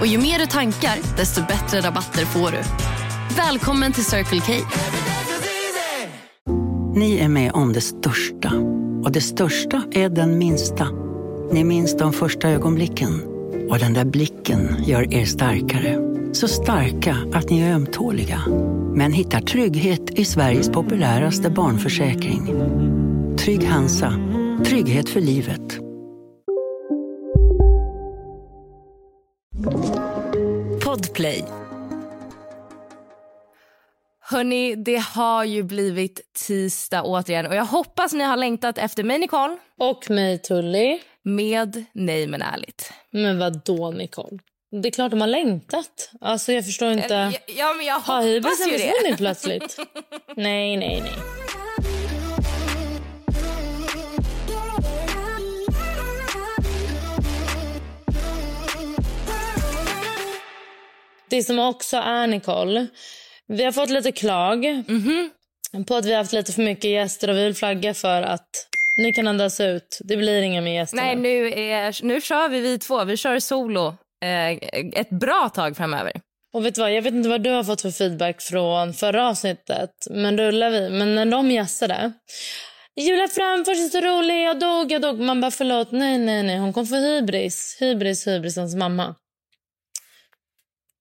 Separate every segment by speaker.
Speaker 1: Och ju mer du tankar, desto bättre rabatter får du. Välkommen till Circle K.
Speaker 2: Ni är med om det största. Och det största är den minsta. Ni minns de första ögonblicken. Och den där blicken gör er starkare. Så starka att ni är ömtåliga. Men hittar trygghet i Sveriges populäraste barnförsäkring. Trygg Hansa. Trygghet för livet.
Speaker 3: Podplay. Hörni, det har ju blivit tisdag återigen och jag hoppas ni har längtat efter mig Nicole.
Speaker 4: Och mig Tully.
Speaker 3: Med Nej men ärligt.
Speaker 4: Men vad då Nicole? Det är klart de har längtat. Alltså jag förstår inte.
Speaker 3: Ja, men jag
Speaker 4: har
Speaker 3: hoppas ju det.
Speaker 4: plötsligt? nej, nej, nej. Det som också är, Nicole, vi har fått lite klag mm -hmm. på att vi har haft lite för mycket gäster och vi vill flagga för att ni kan andas ut. Det blir inga mer gäster.
Speaker 3: Nej, nu, är, nu kör vi vi två. Vi kör solo eh, ett bra tag framöver.
Speaker 4: Och vet du vad, Jag vet inte vad du har fått för feedback från förra avsnittet. Men rullar vi. Men när de gästade. Julia Framfors är så rolig, jag dog, jag dog. Man bara förlåt, nej, nej, nej. Hon kom få hybris. Hybris, hybris, hans mamma.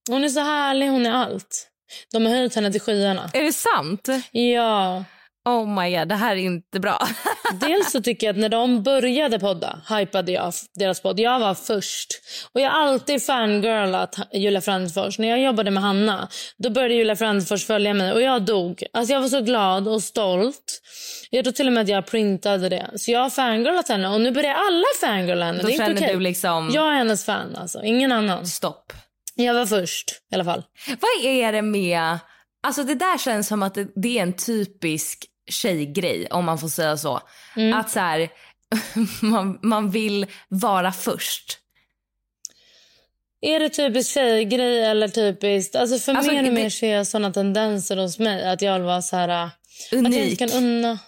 Speaker 4: Hon är så härlig, hon är allt. De har höjt henne till skyarna.
Speaker 3: Är det sant?
Speaker 4: Ja.
Speaker 3: Oh my god, det här är inte bra.
Speaker 4: Dels så tycker jag att när de började podda hypade jag deras podd. Jag var först. Och jag har alltid fangirlat Julia Frandfors. När jag jobbade med Hanna, då började Julia Frandfors följa mig och jag dog. Alltså jag var så glad och stolt. Jag tror till och med att jag printade det. Så jag har fangirlat henne och nu börjar alla fangirla henne.
Speaker 3: Då
Speaker 4: det är
Speaker 3: känner
Speaker 4: inte okay.
Speaker 3: du liksom...
Speaker 4: Jag är hennes fan alltså, ingen annan.
Speaker 3: Stopp.
Speaker 4: Jag var först i alla fall.
Speaker 3: Vad är det med... Alltså det där känns som att det, det är en typisk tjejgrej om man får säga så. Mm. Att så här, man, man vill vara först.
Speaker 4: Är det typiskt tjejgrej eller typiskt... Alltså för alltså, mer och det... mer ser jag såna tendenser hos mig. Att jag vill vara så här...
Speaker 3: Unik.
Speaker 4: Att jag inte kan unna.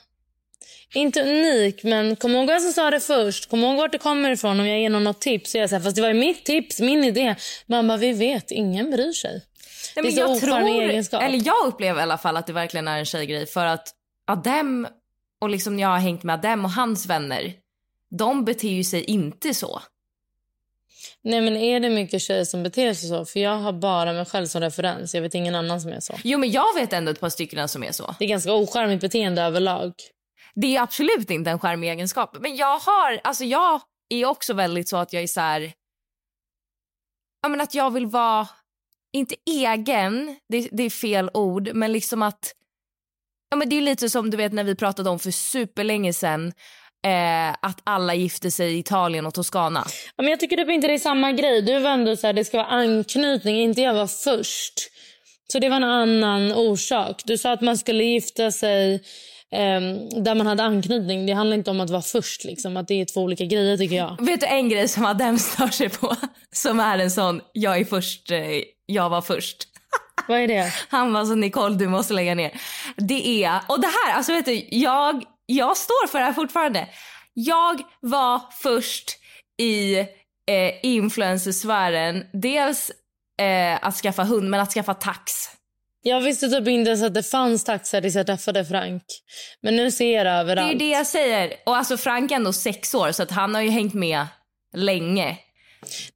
Speaker 4: Inte unik, men kom ihåg vem som sa det först. Kom ihåg vart det kommer ifrån. Om jag ger någon något tips så är jag här, fast det var mitt tips, min idé. Mamma, vi vet, ingen bryr sig.
Speaker 3: Nej, men jag tror, egenskap. Eller jag upplever i alla fall att det verkligen är en tjejgrej. För att Adem och liksom jag har hängt med Adem och hans vänner, de beter ju sig inte så.
Speaker 4: Nej men är det mycket tjejer som beter sig så? För jag har bara mig själv som referens. Jag vet ingen annan som är så.
Speaker 3: Jo men jag vet ändå ett par stycken som är så.
Speaker 4: Det är ganska ocharmigt beteende överlag.
Speaker 3: Det är absolut inte en charmig egenskap. Men jag har, alltså jag är också väldigt så att jag är så här, ja men att jag vill vara, inte egen, det, det är fel ord, men liksom att Ja, men det är lite som du vet när vi pratade om för superlänge sen eh, att alla gifte sig i Italien och Toscana.
Speaker 4: Ja, men jag tycker typ inte det är samma grej. Du var ändå så här, det ska vara anknytning, inte jag var först. Så det var en annan orsak. Du sa att man skulle gifta sig där man hade anknytning. Det handlar inte om att vara först. Liksom. Att Det är två olika grejer tycker jag.
Speaker 3: Vet du en grej som Adem stör sig på? Som är en sån, jag är först, eh, jag var först.
Speaker 4: Vad är det?
Speaker 3: Han var så Nicole du måste lägga ner. Det är, och det här, alltså vet du, jag, jag står för det här fortfarande. Jag var först i eh, influencersfären. Dels eh, att skaffa hund men att skaffa tax.
Speaker 4: Jag visste typ inte ens att det fanns taxar tills jag träffade Frank. Men nu ser jag det överallt.
Speaker 3: Det är det jag säger. Och alltså Frank är ändå sex år så att han har ju hängt med länge.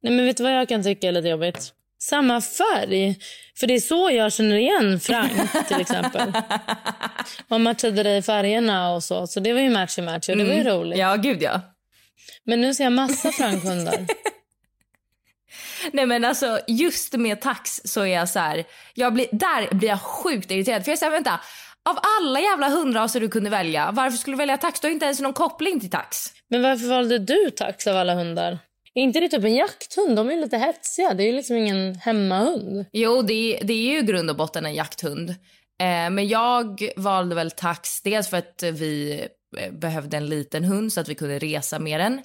Speaker 4: Nej men vet du vad jag kan tycka är lite jobbigt? samma färg. För det är så jag känner igen Frank till exempel. Man matchade dig i färgerna och så. Så det var ju match i match och det var ju mm. roligt.
Speaker 3: Ja, gud ja.
Speaker 4: Men nu ser jag massa Frank-hundar.
Speaker 3: Nej men alltså just med tax så är jag så här, jag blir, där blir jag sjukt irriterad. För jag säger vänta, av alla jävla hundraser du kunde välja, varför skulle du välja tax? Du har inte ens någon koppling till tax.
Speaker 4: Men varför valde du tax av alla hundar? Är inte det typ en jakthund? De är lite hetsiga. Det är liksom ingen hemmahund.
Speaker 3: Jo, det det är ju i grund och botten en jakthund. Eh, men jag valde väl tax dels för att vi behövde en liten hund så att vi kunde resa med den.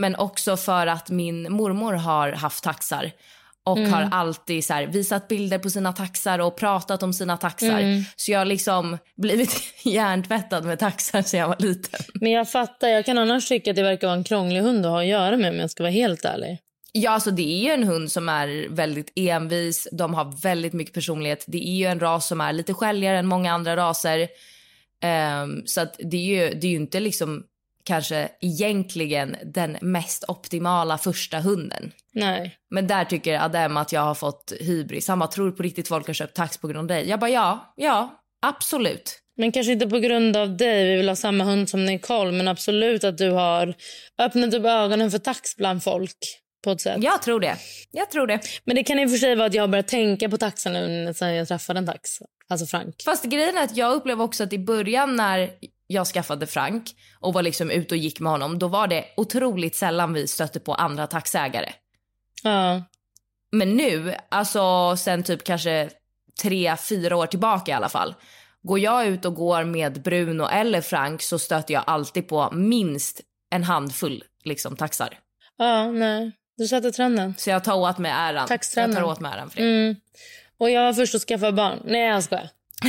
Speaker 3: Men också för att min mormor har haft taxar och har alltid så här, visat bilder på sina taxar och pratat om sina taxar. Så jag har liksom blivit hjärntvättad med taxar sen jag var liten.
Speaker 4: Men jag fattar. Jag kan annars tycka att det verkar vara en krånglig hund att ha att göra med om jag ska vara helt ärlig.
Speaker 3: Ja, alltså det är ju en hund som är väldigt envis. De har väldigt mycket personlighet. Det är ju en ras som är lite skälligare än många andra raser. Ehm, så att det är ju, det är ju inte liksom kanske egentligen den mest optimala första hunden.
Speaker 4: Nej.
Speaker 3: Men där tycker Adem att jag har fått hybris. Han bara, tror på riktigt folk har köpt tax på grund av dig? Jag bara, ja, ja, absolut.
Speaker 4: Men kanske inte på grund av dig. Vi vill ha samma hund som Nicole. Men absolut att du har öppnat upp ögonen för tax bland folk. På ett sätt.
Speaker 3: Jag tror det. Jag tror det.
Speaker 4: Men det kan i och för sig vara att jag har börjat tänka på taxen nu sen jag träffade en tax. Alltså Frank.
Speaker 3: Fast grejen är att jag upplever också att i början när jag skaffade Frank och var liksom ute och gick med honom, då var det otroligt sällan vi stötte på andra taxägare.
Speaker 4: Ja.
Speaker 3: Men nu, alltså sen typ kanske tre, fyra år tillbaka i alla fall. Går jag ut och går med Bruno eller Frank så stöter jag alltid på minst en handfull liksom taxar.
Speaker 4: Ja, nej. Du satte trenden.
Speaker 3: Så jag tar åt mig äran.
Speaker 4: Taxtrenden.
Speaker 3: Jag tar åt mig äran för det.
Speaker 4: Mm. Och jag var först att skaffa barn. Nej, jag skojar.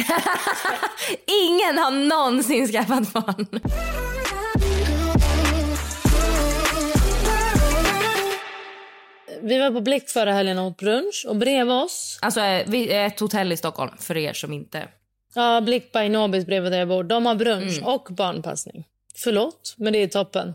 Speaker 3: Ingen har någonsin skaffat barn.
Speaker 4: Vi var på Blick förra helgen och åt brunch. Och bredvid oss...
Speaker 3: Alltså eh, vi är ett hotell i Stockholm för er som inte...
Speaker 4: Ja, Blick by Nobis bredvid där jag bor. De har brunch
Speaker 3: Mm.
Speaker 4: och barnpassning. Förlåt, men det är toppen.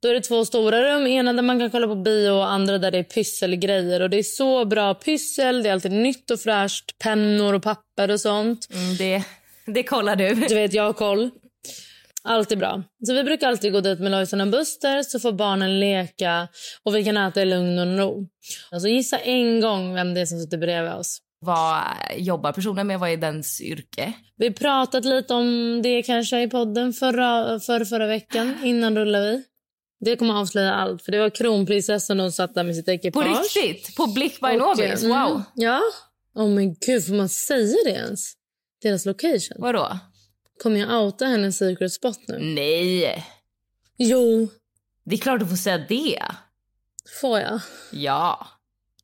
Speaker 4: Då är det två stora rum. Ena där man kan kolla på bio och andra där det är pysselgrejer. Och det är så bra pyssel. Det är alltid nytt och fräscht. Pennor och papper och sånt.
Speaker 3: Mm, det, det kollar du.
Speaker 4: Du vet, jag har koll. Allt är bra. Så vi brukar alltid gå dit med Lojsan och Buster så får barnen leka och vi kan äta i lugn och ro. Alltså gissa en gång vem det är som sitter bredvid oss.
Speaker 3: Vad jobbar personen med? Vad är dens yrke?
Speaker 4: Vi pratat lite om det kanske i podden förra, för förra veckan. Innan rullar vi. Det kommer avslöja allt. För Det var kronprinsessan och satt där med sitt
Speaker 3: På
Speaker 4: ekipage.
Speaker 3: riktigt? På Blick by Nobis?
Speaker 4: mm,
Speaker 3: Wow.
Speaker 4: Ja. Oh men gud, får man säga det ens? Deras location.
Speaker 3: Vadå?
Speaker 4: Kommer jag outa hennes secret spot nu?
Speaker 3: Nej.
Speaker 4: Jo,
Speaker 3: Det är klart du får säga det.
Speaker 4: får jag.
Speaker 3: Ja.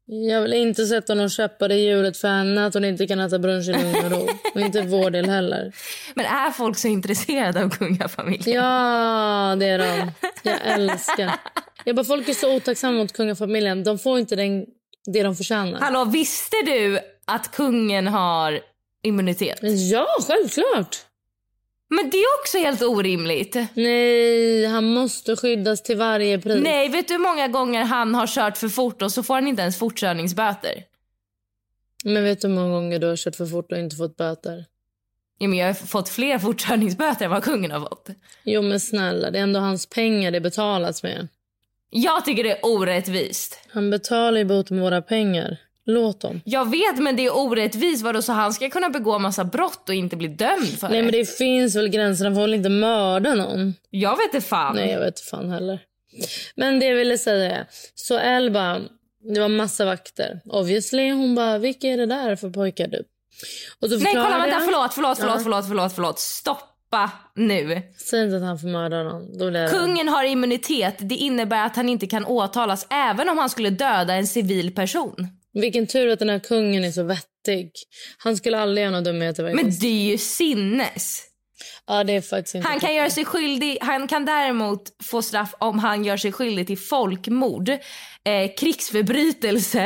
Speaker 4: Jag vill inte sätta någon käppar i hjulet för henne att hon inte kan äta brunch i lugn och ro. Och inte vår del heller.
Speaker 3: Men är folk så intresserade av kungafamiljen?
Speaker 4: Ja, det är de. Jag älskar. Jag bara, folk är så otacksamma mot kungafamiljen. De får inte den, det de förtjänar.
Speaker 3: Hallå, visste du att kungen har immunitet?
Speaker 4: Ja, självklart.
Speaker 3: Men det är också helt orimligt.
Speaker 4: Nej, han måste skyddas till varje pris.
Speaker 3: Nej, vet du hur många gånger han har kört för fort och så får han inte ens fortkörningsböter?
Speaker 4: Men vet du hur många gånger du har kört för fort och inte fått böter?
Speaker 3: Ja, men jag har fått fler fortkörningsböter än vad kungen har fått.
Speaker 4: Jo, men snälla, det är ändå hans pengar det betalas med.
Speaker 3: Jag tycker det är orättvist.
Speaker 4: Han betalar ju bot med våra pengar. Låt dem.
Speaker 3: Jag vet, men det är orättvist. Vadå, så han ska kunna begå massa brott och inte bli dömd för
Speaker 4: Nej,
Speaker 3: det?
Speaker 4: men det finns väl gränser. Han får väl inte mörda någon?
Speaker 3: Jag vet inte fan.
Speaker 4: Nej, jag vet inte fan heller. Men det jag ville säga är, så Elba, det var massa vakter. Obviously, hon bara, vilka är det där för pojkar du? Och så
Speaker 3: Nej, kolla, vänta.
Speaker 4: jag-
Speaker 3: Förlåt, förlåt, förlåt,
Speaker 4: Ja.
Speaker 3: förlåt, förlåt, förlåt. Stoppa nu.
Speaker 4: Säg inte att han får mörda någon.
Speaker 3: Kungen har immunitet. Det innebär att han inte kan åtalas även om han skulle döda en civil person.
Speaker 4: Vilken tur att den här kungen är så vettig. Han skulle aldrig göra några dumheter.
Speaker 3: Men det är ju sinnes.
Speaker 4: Ja, det är faktiskt inte
Speaker 3: Han kan göra sig skyldig, han kan däremot få straff om han gör sig skyldig till folkmord, eh, krigsförbrytelse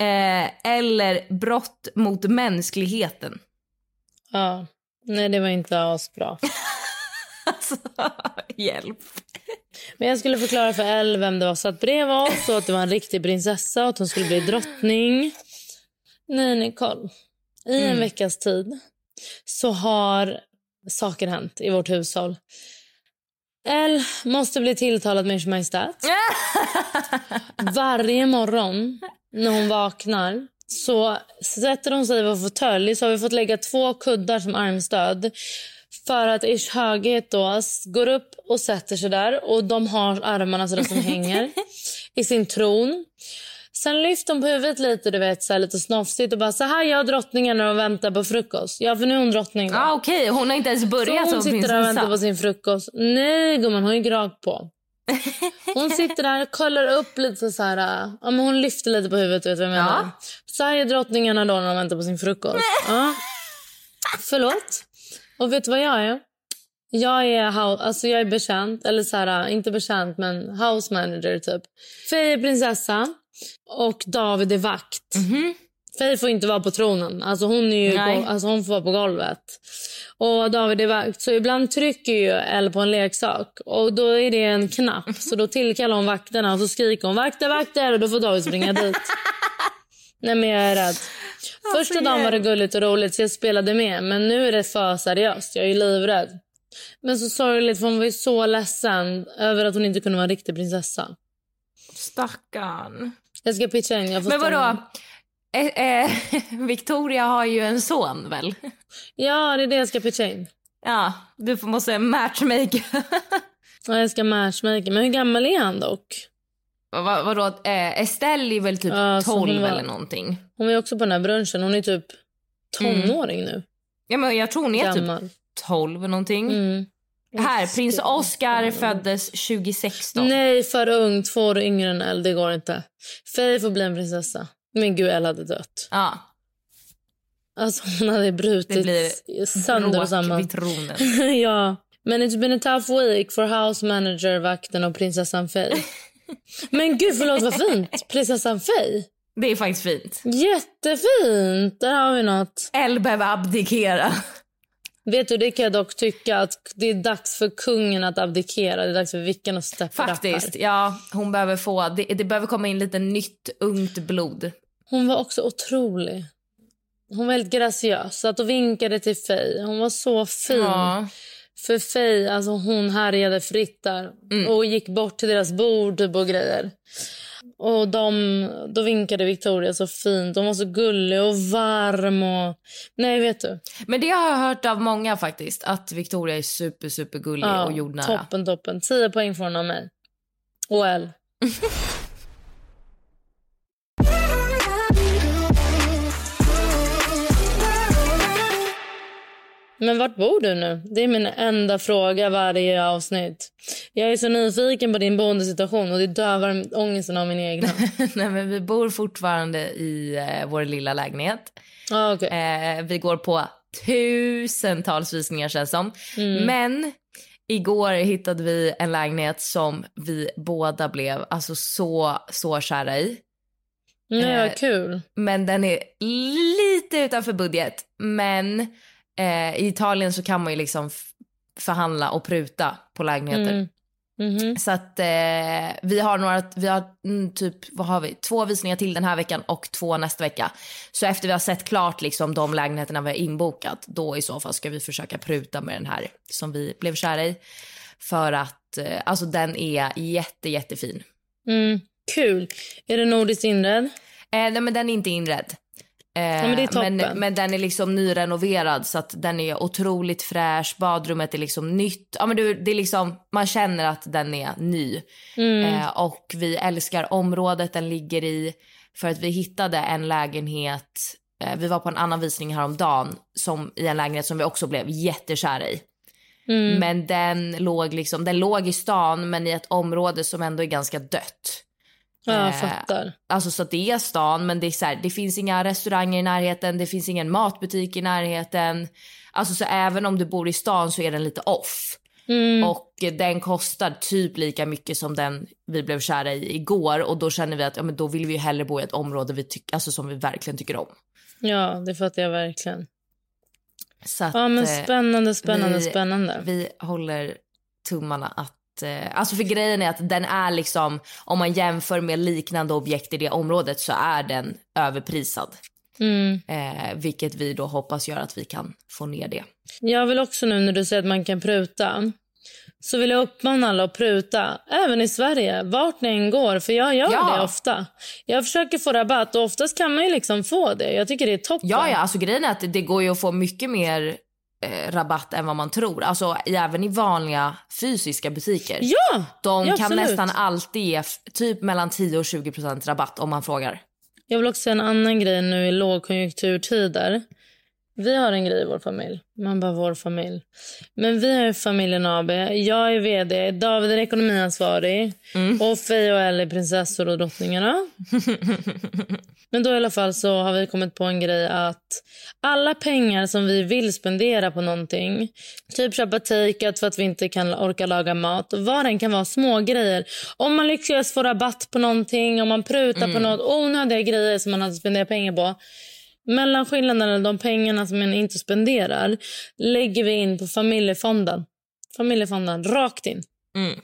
Speaker 3: eh, eller brott mot mänskligheten.
Speaker 4: Ja. Nej, det var inte asbra.
Speaker 3: Alltså, hjälp.
Speaker 4: Men jag skulle förklara för Elle vem det var satt bredvid oss och att det var en riktig prinsessa och att hon skulle bli drottning. Nej, Nicole. I en veckas tid så har saker hänt i vårt hushåll. Elle måste bli tilltalad med Ers Majestät. Varje morgon när hon vaknar så sätter hon sig i vår fåtölj så har vi fått lägga två kuddar som armstöd. För att Ish höghet då går upp och sätter sig där och de har armarna så där som hänger i sin tron. Sen lyfter hon på huvudet lite, du vet, så här, lite snofsigt och bara så här gör drottningen när de väntar på frukost. Ja, för nu är hon drottning. då.
Speaker 3: Ah, Okej, hon har inte ens
Speaker 4: Så
Speaker 3: börjat
Speaker 4: hon
Speaker 3: som
Speaker 4: sitter där och väntar på sin frukost. Nej gumman, hon är rakt på. Hon sitter där och kollar upp lite så här. Ja, men hon lyfter lite på huvudet, vet du vad jag menar?
Speaker 3: Ja.
Speaker 4: Så här är drottningarna då när de väntar på sin frukost. Ja. Förlåt. Och vet du vad jag är? Jag är, hou- alltså jag är betjänt, eller så här, inte betjänt men house manager typ. Faye är prinsessa och David är vakt. Faye får inte vara på tronen. Alltså hon, är ju på, alltså hon får vara på golvet. Och David är vakt. Så ibland trycker ju Elle på en leksak. Och då är det en knapp. Så då tillkallar hon vakterna och så skriker hon vakter, vakter. Och då får David springa dit. Nej men jag är rädd. Första dagen var det gulligt och roligt så jag spelade med. Men nu är det för seriöst. Jag är livrädd. Men så sorgligt för hon var ju så ledsen över att hon inte kunde vara en riktig prinsessa.
Speaker 3: Stackarn.
Speaker 4: Jag ska pitcha in. Jag får
Speaker 3: Men vadå? Eh, eh, Victoria har ju en son väl?
Speaker 4: Ja, det är det jag ska pitcha in.
Speaker 3: Ja, du får- måste matchmake.
Speaker 4: Ja, jag ska matchmaka. Men hur gammal är han dock?
Speaker 3: Vad, vadå? Eh, Estelle är väl typ
Speaker 4: Ja, så
Speaker 3: 12
Speaker 4: hon var-
Speaker 3: eller någonting.
Speaker 4: Hon ju också på den här brunchen. Hon är typ tonåring nu.
Speaker 3: Ja, men jag tror hon är typ
Speaker 4: Gammal.
Speaker 3: 12 någonting.
Speaker 4: Mm.
Speaker 3: Här, prins Oscar föddes 2016.
Speaker 4: Nej, för ung. Två år yngre än Elle. Det går inte. Faye får bli en prinsessa. Men gud, Elle hade dött.
Speaker 3: Ja,
Speaker 4: Alltså hon hade brutit
Speaker 3: det blir
Speaker 4: sönder och samman.
Speaker 3: vid tronen.
Speaker 4: ja. Men it's been a tough week for house manager, vakten och prinsessan Faye. Men gud, förlåt vad fint. Prinsessan Faye.
Speaker 3: Det är faktiskt fint.
Speaker 4: Jättefint. Där har vi något.
Speaker 3: Elle behöver abdikera.
Speaker 4: Vet du, det kan jag dock tycka att det är dags för kungen att abdikera. Det är dags för Vickan att steppa
Speaker 3: Faktiskt. Ja, hon behöver få... Det, det behöver komma in lite nytt, ungt blod.
Speaker 4: Hon var också otrolig. Hon var helt graciös. Satt och vinkade till Faye. Hon var så fin.
Speaker 3: Ja.
Speaker 4: För Faye, alltså hon härjade fritt där.
Speaker 3: Mm.
Speaker 4: Och gick bort till deras bord typ, och grejer. Och de, då vinkade Victoria så fint. Hon var så gullig och varm. Och... Nej, vet du.
Speaker 3: Men det har jag hört av många faktiskt. Att Victoria är super, super gullig
Speaker 4: Ja,
Speaker 3: och jordnära.
Speaker 4: toppen, toppen. 10 poäng från av mig. Och Elle. Men vart bor du nu? Det är min enda fråga varje avsnitt. Jag är så nyfiken på din boendesituation och det dövar ångesten av min egna.
Speaker 3: Nej, men vi bor fortfarande i eh, vår lilla lägenhet.
Speaker 4: ah, okay.
Speaker 3: Eh, vi går på tusentals visningar känns som.
Speaker 4: Mm.
Speaker 3: Men igår hittade vi en lägenhet som vi båda blev alltså så, så kära i.
Speaker 4: Nej,
Speaker 3: eh,
Speaker 4: kul.
Speaker 3: Men den är lite utanför budget. Men eh, i Italien så kan man ju liksom förhandla och pruta på lägenheter.
Speaker 4: Mm. Mhm.
Speaker 3: Så att eh, vi har några, vi har mm, typ, vad har vi, två visningar till den här veckan och två nästa vecka. Så efter vi har sett klart liksom de lägenheterna vi har inbokat, då i så fall ska vi försöka pruta med den här som vi blev kära i. För att, eh, alltså den är jätte, jättefin.
Speaker 4: Mm. Kul. Är det nordiskt inredd?
Speaker 3: Eh, nej men den är inte inredd. Eh,
Speaker 4: men toppen.
Speaker 3: men, men den är liksom nyrenoverad så att den är otroligt fräsch. Badrummet är liksom nytt. Ja, men det är liksom, man känner att den är ny.
Speaker 4: Mm.
Speaker 3: Eh, och vi älskar området den ligger i. För att vi hittade en lägenhet, eh, vi var på en annan visning häromdagen som, i en lägenhet som vi också blev jättekära i.
Speaker 4: Mm.
Speaker 3: Men den låg, liksom, den låg i stan men i ett område som ändå är ganska dött.
Speaker 4: Ja, jag
Speaker 3: Eh,
Speaker 4: fattar.
Speaker 3: Alltså så att det är stan men det, är så här, det finns inga restauranger i närheten, det finns ingen matbutik i närheten. Alltså så även om du bor i stan så är den lite off.
Speaker 4: Mm.
Speaker 3: Och den kostar typ lika mycket som den vi blev kära i igår och då känner vi att ja, men då vill vi ju hellre bo i ett område vi tyck, alltså som vi verkligen tycker om.
Speaker 4: Ja, det fattar jag verkligen.
Speaker 3: Så att,
Speaker 4: Ja, men
Speaker 3: eh,
Speaker 4: spännande, spännande,
Speaker 3: vi-
Speaker 4: spännande.
Speaker 3: Vi håller tummarna att... Eh, alltså för grejen är att den är liksom, om man jämför med liknande objekt i det området så är den överprisad.
Speaker 4: Mm.
Speaker 3: Eh, vilket vi då hoppas gör att vi kan få ner det.
Speaker 4: Jag vill också nu när du säger att man kan pruta så vill jag uppmana alla att pruta, även i Sverige, vart ni än går. För jag gör
Speaker 3: Ja.
Speaker 4: det ofta. Jag försöker få rabatt och oftast kan man ju liksom få det. Jag tycker det är toppen.
Speaker 3: Ja, ja, alltså grejen är att det går ju att få mycket mer eh, rabatt än vad man tror. Alltså även i vanliga fysiska butiker.
Speaker 4: Ja!
Speaker 3: De
Speaker 4: ja,
Speaker 3: kan
Speaker 4: absolut.
Speaker 3: nästan alltid ge typ mellan 10 och 20 procent rabatt om man frågar.
Speaker 4: Jag vill också säga en annan grej nu i lågkonjunkturtider. Vi har en grej i vår familj. Man bara vår familj. Men vi har familjen AB. Jag är vd. David är ekonomiansvarig. Och Faye och Elle är prinsessor och drottningarna. Men då i alla fall så har vi kommit på en grej att alla pengar som vi vill spendera på någonting, typ köpa takeout för att vi inte kan orka laga mat, vad den kan vara, små grejer. Om man lyckas få rabatt på någonting, om man prutar på något, onödiga grejer som man hade spenderat pengar på. Mellanskillnaden, de pengarna som man inte spenderar, lägger vi in på familjefonden. Familjefonden, rakt in.
Speaker 3: Mm.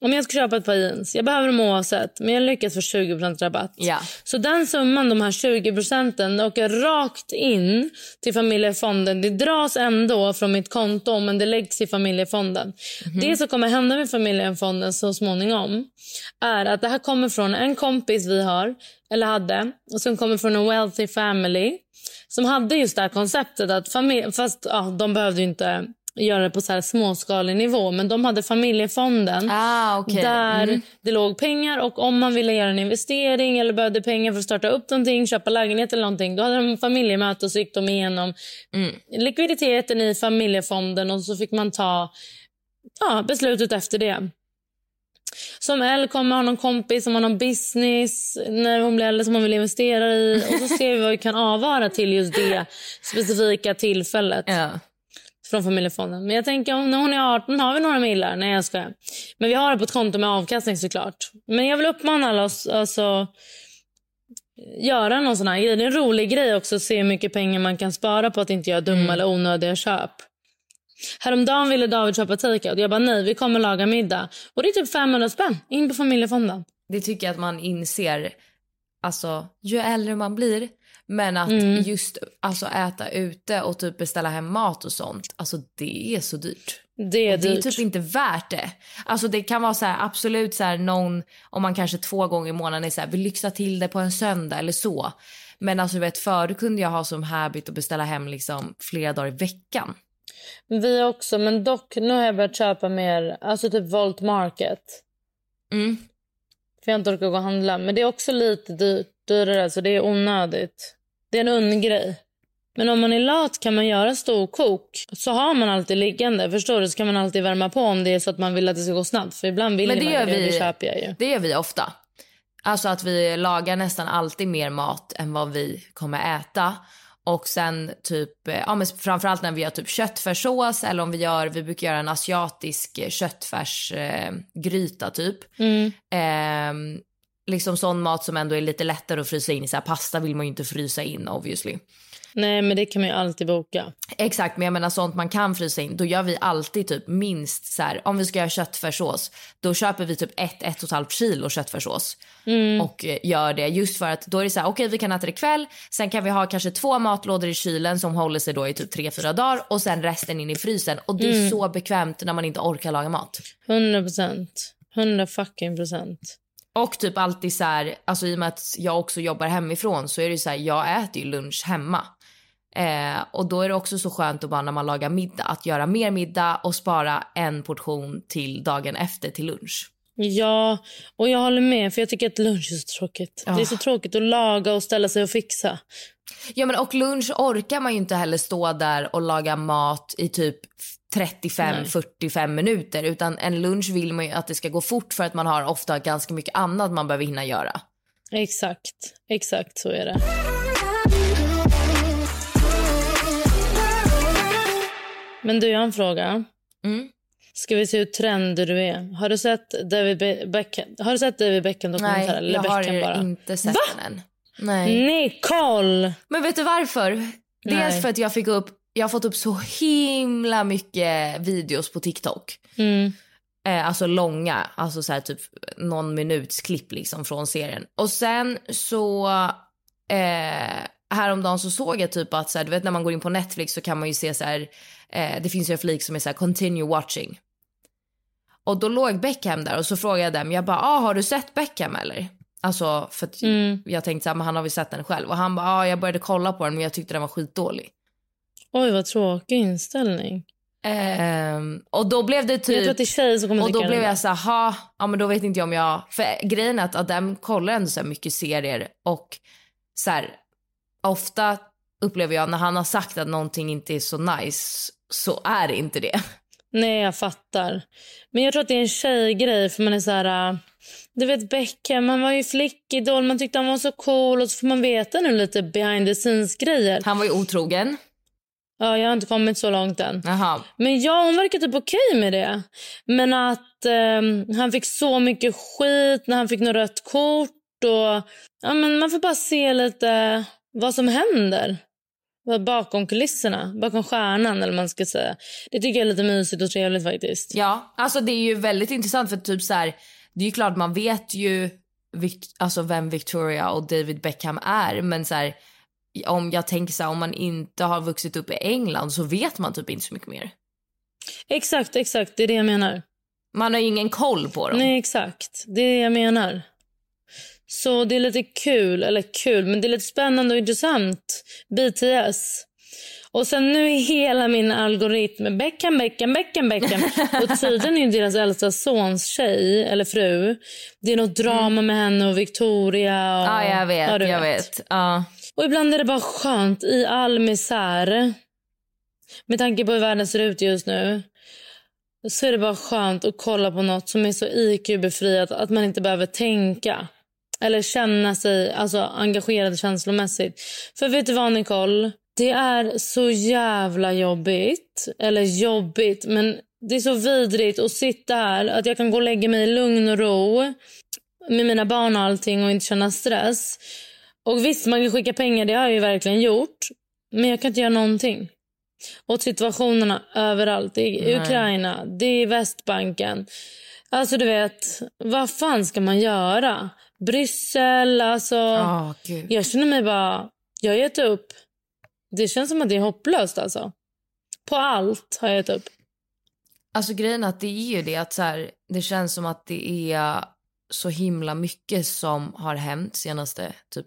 Speaker 4: Om jag ska köpa ett par jeans, jag behöver dem oavsett, men jag lyckas få 20% rabatt.
Speaker 3: Ja.
Speaker 4: Så den summan, de här 20 procenten, åker rakt in till familjefonden. Det dras ändå från mitt konto, men det läggs i familjefonden. Det som kommer hända med familjefonden så småningom är att det här kommer från en kompis vi har, eller hade, och som kommer från en wealthy family som hade just det här konceptet att familj, fast ja, de behövde ju inte göra det på så här småskalig nivå, men de hade familjefonden
Speaker 3: Ah, okej.
Speaker 4: där
Speaker 3: Mm.
Speaker 4: det låg pengar och om man ville göra en investering eller behövde pengar för att starta upp någonting, köpa lägenhet eller någonting, då hade de familjemöte och så gick de igenom
Speaker 3: Mm.
Speaker 4: likviditeten i familjefonden och så fick man ta ja, beslutet efter det. Som Elle kommer ha någon kompis som har någon business när hon blir äldre som hon vill investera i och så ser vi vad vi kan avvara till just det specifika tillfället
Speaker 3: Ja.
Speaker 4: Från familjefonden. Men jag tänker om när hon är 18 har vi några millar. Nej jag skojar. Men vi har det på ett konto med avkastning såklart. Men jag vill uppmana alla oss alltså göra någon sån här grej. Det är en rolig grej också att se hur mycket pengar man kan spara på att inte göra dumma eller onödiga köp. Häromdagen ville David köpa takeout. Jag bara nej, vi kommer laga middag. Och det är typ 500 spänn in på familjefonden.
Speaker 3: Det tycker jag att man inser alltså, ju äldre man blir. Men att
Speaker 4: Mm.
Speaker 3: just alltså, äta ute och typ beställa hem mat och sånt, alltså det är så dyrt.
Speaker 4: Det är
Speaker 3: Och det är typ inte värt det. Alltså det kan vara så här, absolut så här någon, om man kanske två gånger i månaden är så här, vill lyxa till det på en söndag eller så. Men alltså vet förr kunde jag ha som habit att beställa hem liksom flera dagar i veckan.
Speaker 4: Vi också, men dock nu har jag börjat köpa mer, alltså typ Volt Market.
Speaker 3: Mm.
Speaker 4: För jag har inte orkat gå och handla. Men det är också lite dyrt, dyrare, så det är onödigt. Det är en undgrej. Men om man är lat kan man göra storkok. Så har man alltid liggande. Förstår du? Så kan man alltid värma på om det är så att man vill att det ska gå snabbt. För ibland vill
Speaker 3: Men det
Speaker 4: man
Speaker 3: gör
Speaker 4: det,
Speaker 3: vi-
Speaker 4: det köper jag ju.
Speaker 3: Det gör vi ofta. Alltså att vi lagar nästan alltid mer mat än vad vi kommer äta. Och sen typ, ja men framförallt när vi gör typ köttfärssås eller om vi gör, vi brukar göra en asiatisk köttfärsgryta eh, gryta typ.
Speaker 4: Mm.
Speaker 3: Ehm, liksom sån mat som ändå är lite lättare att frysa in. Så här, pasta vill man ju inte frysa in obviously.
Speaker 4: Nej, men det kan man ju alltid boka.
Speaker 3: Exakt, men jag menar sånt man kan frysa in. Då gör vi alltid typ minst så här, om vi ska göra köttfärssås, då köper vi typ ett, ett och ett halvt kilo köttfärssås. Och eh, gör det just för att då är det så här, okej vi kan äta det ikväll, sen kan vi ha kanske två matlådor i kylen som håller sig då i typ tre, fyra dagar och sen resten in i frysen. Och det är så bekvämt när man inte orkar laga mat.
Speaker 4: 100 procent. 100 fucking procent.
Speaker 3: Och typ alltid så här, alltså i och med att jag också jobbar hemifrån så är det så här, jag äter ju lunch hemma. Eh, och då är det också så skönt att bara när man lagar middag att göra mer middag och spara en portion till dagen efter till lunch.
Speaker 4: Ja, och jag håller med. För jag tycker att lunch är så tråkigt. Det är så tråkigt att laga och ställa sig och fixa.
Speaker 3: Ja men och lunch orkar man ju inte heller stå där och laga mat i typ 35-45 minuter utan en lunch vill man ju att det ska gå fort för att man har ofta ganska mycket annat man behöver hinna göra.
Speaker 4: Exakt. Exakt så är det. Men du, jag har en fråga.
Speaker 3: Mm.
Speaker 4: Ska vi se hur trendig du är? Har du sett David Be- Beckham? Har du sett David Beckham dokumentär?
Speaker 3: Nej,
Speaker 4: eller
Speaker 3: jag har
Speaker 4: Beckham bara?
Speaker 3: inte sett den än. Nej.
Speaker 4: Nicole!
Speaker 3: Men vet du varför? Dels
Speaker 4: Nej.
Speaker 3: för att jag fick upp, jag har fått upp så himla mycket videos på TikTok.
Speaker 4: Mm.
Speaker 3: Eh, alltså långa, alltså så här typ någon minuts klipp liksom från serien. Och sen så eh, häromdagen så såg jag typ att så här, du vet när man går in på Netflix så kan man ju se så här, eh, det finns ju en flik som är så här continue watching. Och då låg Beckham där och så frågade jag dem, jag bara, ah, har du sett Beckham eller? Alltså för att
Speaker 4: Mm.
Speaker 3: jag tänkte så här, men han har väl sett den själv. Och han bara, ah, jag började kolla på den men jag tyckte den var skitdålig.
Speaker 4: Oj, vad tråkig inställning.
Speaker 3: Ehm, och då blev det
Speaker 4: Jag tror
Speaker 3: typ...
Speaker 4: att det är tjejer som kommer
Speaker 3: Och då blev
Speaker 4: det.
Speaker 3: jag så här, "Ha, ja men då vet inte jag om jag... För grejen är att Adem kollar ändå så mycket serier och så här, ofta upplever jag när han har sagt att någonting inte är så nice så är det inte det.
Speaker 4: Nej, jag fattar. Men jag tror att det är en tjejgrej för man är så här... äh, Du vet Beckham, han var ju flickidol, man tyckte han var så cool och så får man veta nu lite behind the scenes grejer.
Speaker 3: Han var ju otrogen.
Speaker 4: Ja, jag har inte kommit så långt än.
Speaker 3: Jaha.
Speaker 4: Men ja, hon verkar typ okej med det. Men att ehm, han fick så mycket skit när han fick något rött kort. Och, ja, men man får bara se lite vad som händer. Bakom kulisserna, bakom stjärnan eller man ska säga. Det tycker jag är lite mysigt och trevligt faktiskt.
Speaker 3: Ja, alltså det är ju väldigt intressant för typ så här, det är ju klart man vet ju alltså vem Victoria och David Beckham är men så här, om jag tänker så här, om man inte har vuxit upp i England så vet man typ inte så mycket mer.
Speaker 4: Exakt, exakt. Det är det jag menar.
Speaker 3: Man har ju ingen koll på dem.
Speaker 4: Nej, exakt. Det är det jag menar. Så det är lite kul, eller kul, men det är lite spännande och intressant. BTS. Och sen nu är hela min algoritm Beckham, Beckham, Beckham, Beckham. och tydligen är deras äldsta sons tjej, eller fru. Det är något drama med henne och Victoria. Och,
Speaker 3: Ja, jag vet,
Speaker 4: Ja,
Speaker 3: jag vet. Ja.
Speaker 4: Och ibland är det bara skönt i all misär. Med tanke på hur världen ser ut just nu. Så är det bara skönt att kolla på något som är så IQ-befriat att man inte behöver tänka. Eller känna sig alltså, engagerad känslomässigt. För vet du vad Nicole? Det är så jävla jobbigt. Eller jobbigt, men det är så vidrigt att sitta här. Att jag kan gå och lägga mig i lugn och ro med mina barn och allting och inte känna stress. Och visst, man kan skicka pengar, det har jag ju verkligen gjort. Men jag kan inte göra någonting. Och situationerna överallt. Är
Speaker 3: Nej.
Speaker 4: Ukraina, det är Västbanken. Alltså du vet, vad fan ska man göra? Bryssel, alltså.
Speaker 3: Gud.
Speaker 4: Jag känner mig bara, jag har gett upp. Det känns som att det är hopplöst alltså. På allt har jag gett upp.
Speaker 3: Alltså grejen är att det är ju det att så här, det känns som att det är så himla mycket som har hänt senaste typ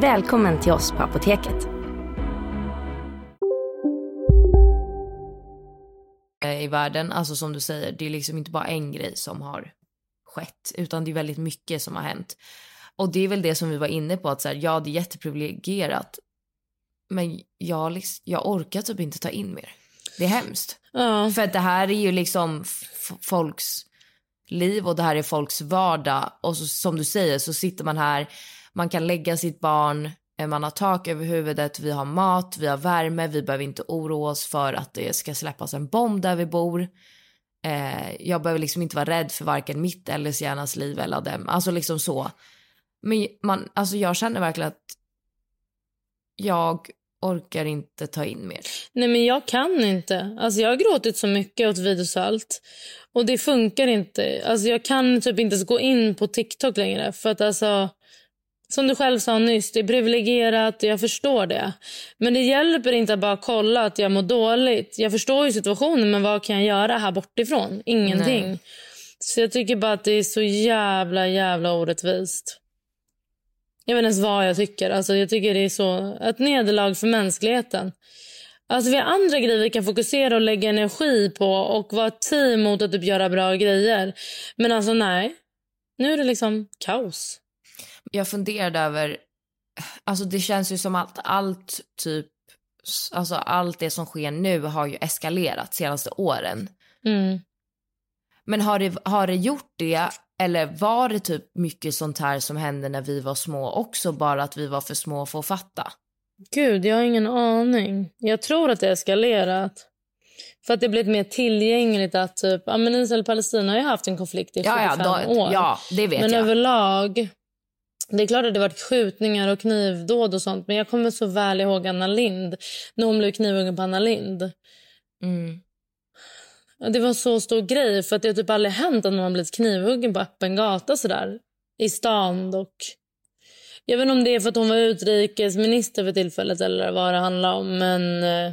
Speaker 5: Välkommen till oss på Apoteket.
Speaker 3: eh, i världen. Alltså som du säger, det är liksom inte bara en grej som har skett, utan det är väldigt mycket som har hänt. Och det är väl det som vi var inne på, att så här, ja, det är jätteprivilegierat, men jag, liksom, jag orkar typ inte ta in mer. Det är hemskt.
Speaker 4: Ja.
Speaker 3: För att det här är ju liksom folks liv och det här är folks vardag. Och så, som du säger så sitter man här, man kan lägga sitt barn, eh, man har tak över huvudet, vi har mat, vi har värme, vi behöver inte oroa oss för att det ska släppas en bomb där vi bor. Eh, jag behöver liksom inte vara rädd för varken mitt eller Siennas liv eller dem. Alltså liksom så. Men man, alltså jag känner verkligen att jag orkar inte ta in mer.
Speaker 4: Nej men jag kan inte. Alltså jag har gråtit så mycket åt videosalt. Och det funkar inte. Alltså jag kan typ inte ens gå in på TikTok längre. För att alltså, som du själv sa nyss, det är privilegierat. Jag förstår det. Men det hjälper inte att bara kolla att jag mår dåligt. Jag förstår ju situationen, men vad kan jag göra här bortifrån? Ingenting.
Speaker 3: Nej.
Speaker 4: Så jag tycker bara att det är så jävla, jävla orättvist. Jag vet inte ens vad jag tycker. Alltså jag tycker det är så ett nederlag för mänskligheten. Alltså vi har andra grejer vi kan fokusera och lägga energi på och vara ett team mot att typ göra bra grejer. Men alltså nej. Nu är det liksom kaos.
Speaker 3: Jag funderade över alltså det känns ju som att allt typ, alltså allt det som sker nu har ju eskalerat senaste åren.
Speaker 4: Mm.
Speaker 3: Men har det, har det gjort det eller var det typ mycket sånt här som hände när vi var små också, bara att vi var för små för att fatta?
Speaker 4: Gud, jag har ingen aning. Jag tror att det har eskalerat. För att det blivit mer tillgängligt att typ, ja men Israel och Palestina har ju haft en konflikt i 45
Speaker 3: Ja, ja, då,
Speaker 4: år.
Speaker 3: ja det vet
Speaker 4: men
Speaker 3: jag.
Speaker 4: överlag, det är klart att det varit skjutningar och knivdåd och sånt. Men jag kommer så väl ihåg Anna Lind, när hon blev knivhuggen på Anna Lind.
Speaker 3: Mm.
Speaker 4: Det var en så stor grej för att det har typ aldrig hänt att någon blivit knivhuggen på öppen gata sådär. I stan och... Jag vet inte om det är för att hon var utrikesminister för tillfället eller vad det handlar om men... eh,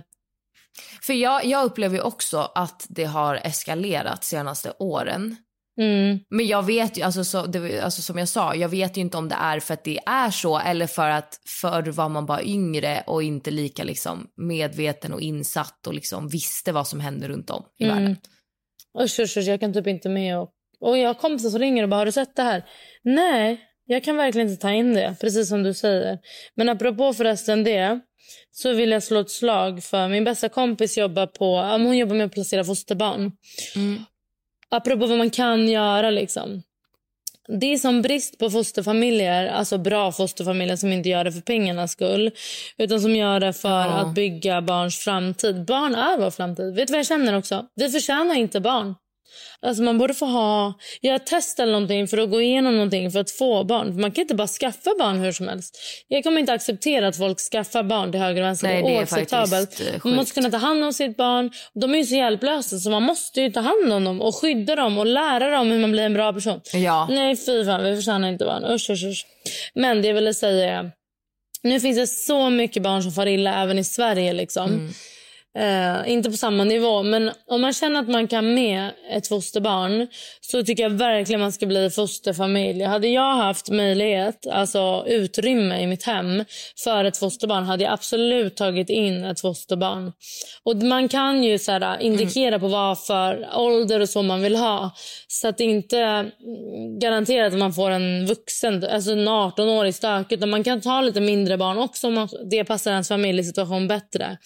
Speaker 3: För jag, jag upplever också att det har eskalerat senaste åren.
Speaker 4: Mm.
Speaker 3: Men jag vet ju, alltså, så, det, alltså som jag sa, jag vet ju inte om det är för att det är så eller för att förr var man bara yngre och inte lika liksom medveten och insatt och liksom visste vad som hände runt om i
Speaker 4: Mm.
Speaker 3: världen.
Speaker 4: Usch, usch, usch, jag kan typ inte med. Och, och jag har kompisar som ringer och bara, har du sett det här? Nej, jag kan verkligen inte ta in det, precis som du säger. Men apropå förresten det, så vill jag slå ett slag för min bästa kompis jobbar på, hon jobbar med att placera fosterbarn.
Speaker 3: Mm.
Speaker 4: Apropå vad man kan göra liksom. Det är som brist på fosterfamiljer, alltså bra fosterfamiljer som inte gör det för pengarnas skull utan som gör det för
Speaker 3: Ja.
Speaker 4: att bygga barns framtid. Barn är vår framtid. Vet du vad jag känner också? Vi förtjänar inte barn. Alltså man borde få ha, göra test eller någonting för att gå igenom någonting för att få barn. Man kan inte bara skaffa barn hur som helst. Jag kommer inte acceptera att folk skaffar barn till höger och vänster.
Speaker 3: Nej,
Speaker 4: det är oacceptabelt. man måste kunna ta hand om sitt barn. De är ju så hjälplösa så man måste ju ta hand om dem och skydda dem och lära dem hur man blir en bra person.
Speaker 3: Ja.
Speaker 4: Nej, fy fan. Vi förtjänar inte barn. Usch, usch, usch. Men det jag ville säga är... Nu finns det så mycket barn som far illa även i Sverige. liksom. Eh, inte på samma nivå, men om man känner att man kan med ett fosterbarn så tycker jag verkligen man ska bli fosterfamilj. Hade jag haft möjlighet, alltså utrymme i mitt hem för ett fosterbarn hade jag absolut tagit in ett fosterbarn. Och Man kan ju så här, indikera på vad för ålder och så man vill ha. Så att det inte mm, garanterat att man får en vuxen, alltså en 18-årig stök. Utan man kan ta lite mindre barn också om det passar ens familjesituation bättre.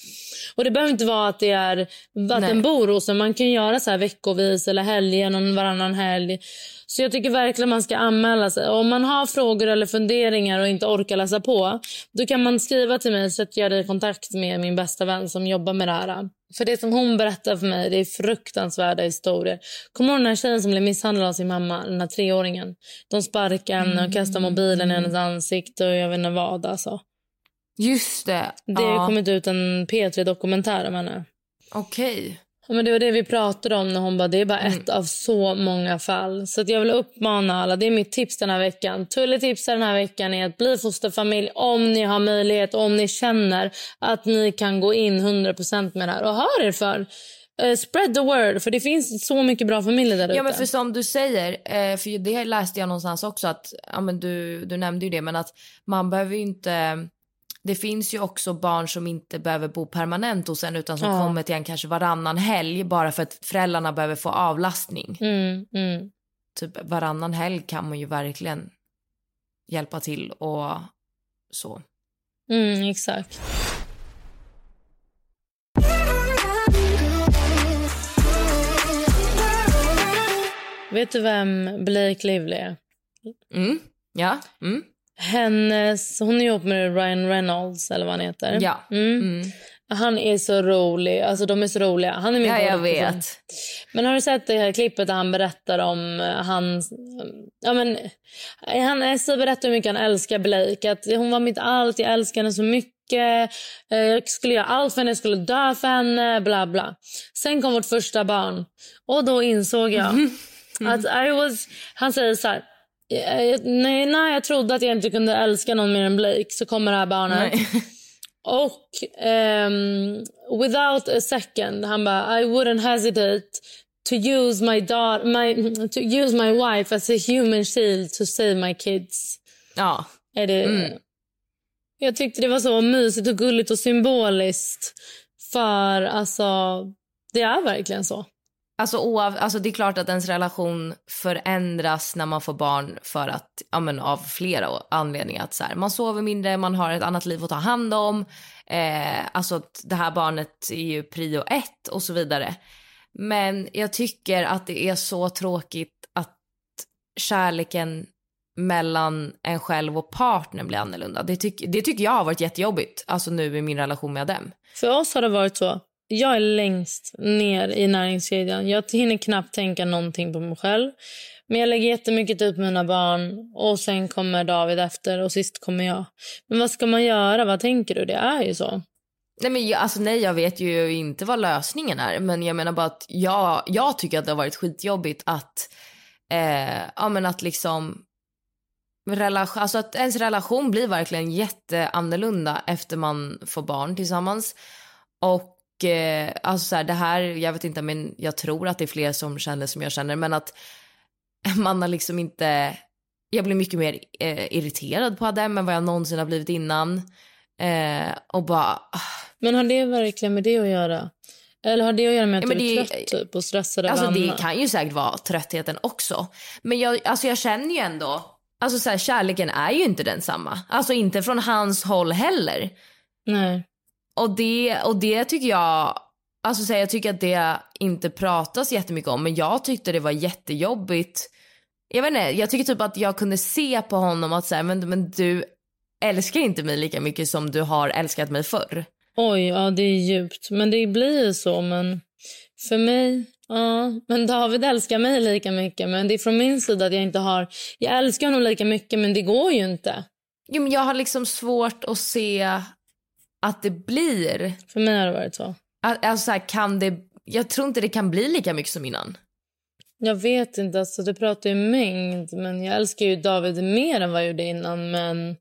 Speaker 4: Och Det behöver inte vara att det är att
Speaker 3: Nej.
Speaker 4: den bor hos. Man kan göra så här veckovis eller helgen och varannan helg. Så jag tycker verkligen man ska anmäla sig. Om man har frågor eller funderingar och inte orkar läsa på, då kan man skriva till mig så att jag är i kontakt med min bästa vän som jobbar med det här. För det som hon berättar för mig, det är fruktansvärda historier. Kommer du den här tjejen som blev misshandlad av sin mamma, den här treåringen? De sparkade henne och kastade mobilen i hennes ansikte och jag vet inte vad alltså.
Speaker 3: Just det.
Speaker 4: Det har
Speaker 3: ja.
Speaker 4: kommit ut en P3-dokumentär om henne.
Speaker 3: Okej.
Speaker 4: Ja, men det var det vi pratade om när hon bara, det är bara ett av så många fall. Så att jag vill uppmana alla, det är mitt tips den här veckan. Tulle tipsar den här veckan är att bli fosterfamilj om ni har möjlighet, om ni känner att ni kan gå in 100% med det här. Och hör er för. Eh, spread the word, för det finns så mycket bra familjer där ute.
Speaker 3: Ja men för som du säger, eh, för det läste jag någonstans också att, ja men du, du nämnde ju det men att man behöver ju inte, det finns ju också barn som inte behöver bo permanent hos en utan som
Speaker 4: Ja.
Speaker 3: kommer till en kanske varannan helg bara för att föräldrarna behöver få avlastning.
Speaker 4: Mm, mm.
Speaker 3: Typ varannan helg kan man ju verkligen hjälpa till och så.
Speaker 4: Mm, exakt. Vet du vem Blake Lively är?
Speaker 3: Mm. Ja. Mm.
Speaker 4: Hennes, hon är ihop med Ryan Reynolds eller vad han heter.
Speaker 3: Ja.
Speaker 4: Mm.
Speaker 3: Mm.
Speaker 4: Han är så rolig. Alltså de är så roliga. Han är min
Speaker 3: Ja, jag vet.
Speaker 4: Men har du sett det här klippet där han berättar om eh, hans... Ja, men, eh, han så berättar hur mycket han älskar Blake. Att hon var mitt allt, jag älskar henne så mycket. Eh, Jag skulle göra allt för henne, jag skulle dö för henne. Bla bla. Sen kom vårt första barn. Och då insåg jag att I was... Han säger så här... eh, Nej, nej, jag trodde att jag inte kunde älska någon mer än Blake. Så kommer det här barnet.
Speaker 3: Nej.
Speaker 4: Och ehm, without a second, han bara I wouldn't hesitate to use my daughter, my, to use my wife as a human shield to save my kids.
Speaker 3: Ja.
Speaker 4: Är det,
Speaker 3: Mm.
Speaker 4: Jag tyckte det var så mysigt och gulligt och symboliskt. För alltså, det är verkligen så.
Speaker 3: Alltså, oav, alltså det är klart att ens relation förändras när man får barn för att, ja men av flera anledningar. Att så här, man sover mindre, man har ett annat liv att ta hand om. Eh, alltså att det här barnet är ju prio ett och så vidare. Men jag tycker att det är så tråkigt att kärleken mellan en själv och partnern blir annorlunda. Det, tyck, det tycker jag har varit jättejobbigt, alltså nu i min relation med dem.
Speaker 4: För oss har det varit så. Jag är längst ner i näringskedjan. Jag hinner knappt tänka någonting på mig själv. Men jag lägger jättemycket tid på mina barn och sen kommer David efter och sist kommer jag. Men vad ska man göra? Vad tänker du? Det är ju så.
Speaker 3: Nej, men jag, alltså, nej, jag vet ju inte vad lösningen är. Men jag menar bara att jag, jag tycker att det har varit skitjobbigt att, eh, ja, men att liksom relation, alltså att ens relation blir verkligen jätteannorlunda efter man får barn tillsammans. Och eh, alltså så här, det här, jag vet inte men jag tror att det är fler som känner som jag känner men att man har liksom inte, jag blir mycket mer eh, irriterad på Adem än vad jag någonsin har blivit innan. Eh, och bara... Ah.
Speaker 4: Men har det verkligen med det att göra? Eller har det att göra med att ja, du är trött typ, och stressad
Speaker 3: av alltså, Det kan ju säkert vara tröttheten också. Men jag, alltså, jag känner ju ändå Alltså så här, kärleken är ju inte densamma. Alltså inte från hans håll heller.
Speaker 4: Nej.
Speaker 3: Och det, och det tycker jag, alltså så här, jag tycker att det inte pratas jättemycket om men jag tyckte det var jättejobbigt. Jag vet inte, jag tycker typ att jag kunde se på honom att säga men, men du älskar inte mig lika mycket som du har älskat mig förr.
Speaker 4: Oj, ja det är djupt. Men det blir så men för mig Ja, men David älskar mig lika mycket. Men det är från min sida att jag inte har... Jag älskar honom lika mycket, men det går ju inte.
Speaker 3: Jo, men jag har liksom svårt att se att det blir...
Speaker 4: För mig har det varit så.
Speaker 3: Alltså, här, kan det... Jag tror inte det kan bli lika mycket som innan.
Speaker 4: Jag vet inte. Alltså, du pratar ju mängd. Men jag älskar ju David mer än vad jag gjorde innan. Men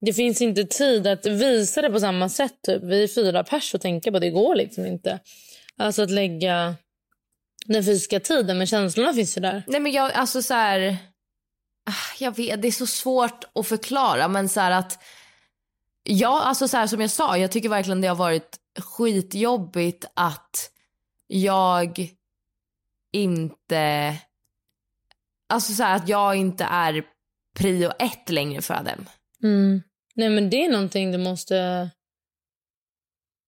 Speaker 4: det finns inte tid att visa det på samma sätt. Typ. Vi är fyra pers och tänka på det. går liksom inte. Alltså att lägga den fysiska tiden, men känslorna finns ju där.
Speaker 3: Nej men jag, alltså så här, ah, jag vet, det är så svårt att förklara men så att, ja alltså så här, som jag sa, jag tycker verkligen det har varit skitjobbigt att jag inte, alltså så här, att jag inte är prio ett längre för dem.
Speaker 4: Mm. Nej men det är någonting du måste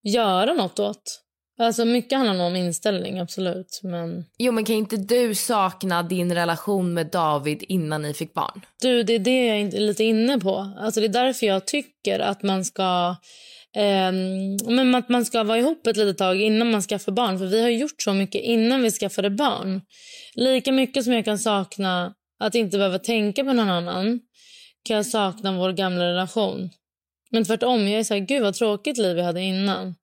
Speaker 4: göra något åt. Alltså mycket handlar om inställning, absolut. Men...
Speaker 3: Jo, men kan inte du sakna din relation med David innan ni fick barn?
Speaker 4: Du, det är det jag är lite inne på. Alltså det är därför jag tycker att man ska eh, men att man ska vara ihop ett litet tag innan man skaffar barn. För vi har gjort så mycket innan vi skaffade barn. Lika mycket som jag kan sakna att inte behöva tänka på någon annan kan jag sakna vår gamla relation. Men tvärtom, jag är så här, gud vad tråkigt liv vi hade innan.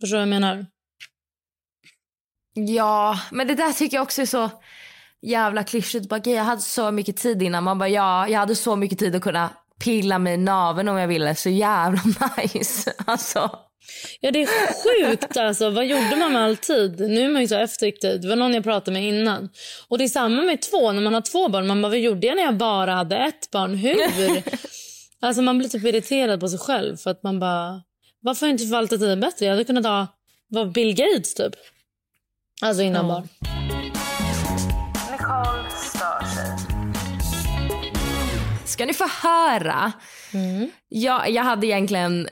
Speaker 4: Förstår du vad jag menar?
Speaker 3: Ja, men det där tycker jag också är så jävla klyschigt. Bara, jag hade så mycket tid innan. Man bara, ja, jag hade så mycket tid att kunna pilla mig i naveln om jag ville. Så jävla nice. Alltså.
Speaker 4: Ja, det är sjukt alltså. Vad gjorde man med all tid? Nu är man ju så eftertid. Det var någon jag pratade med innan. Och det är samma med två. När man har två barn. Man bara, vad gjorde jag när jag bara hade ett barn? Hur? alltså man blir typ irriterad på sig själv. För att man bara, varför har jag inte förvaltat tiden bättre? Jag hade kunnat ha, vara Bill Gates typ. Alltså innan ja. barn.
Speaker 3: Nicole stör sig. Ska ni få höra? Mm. Jag, jag hade egentligen...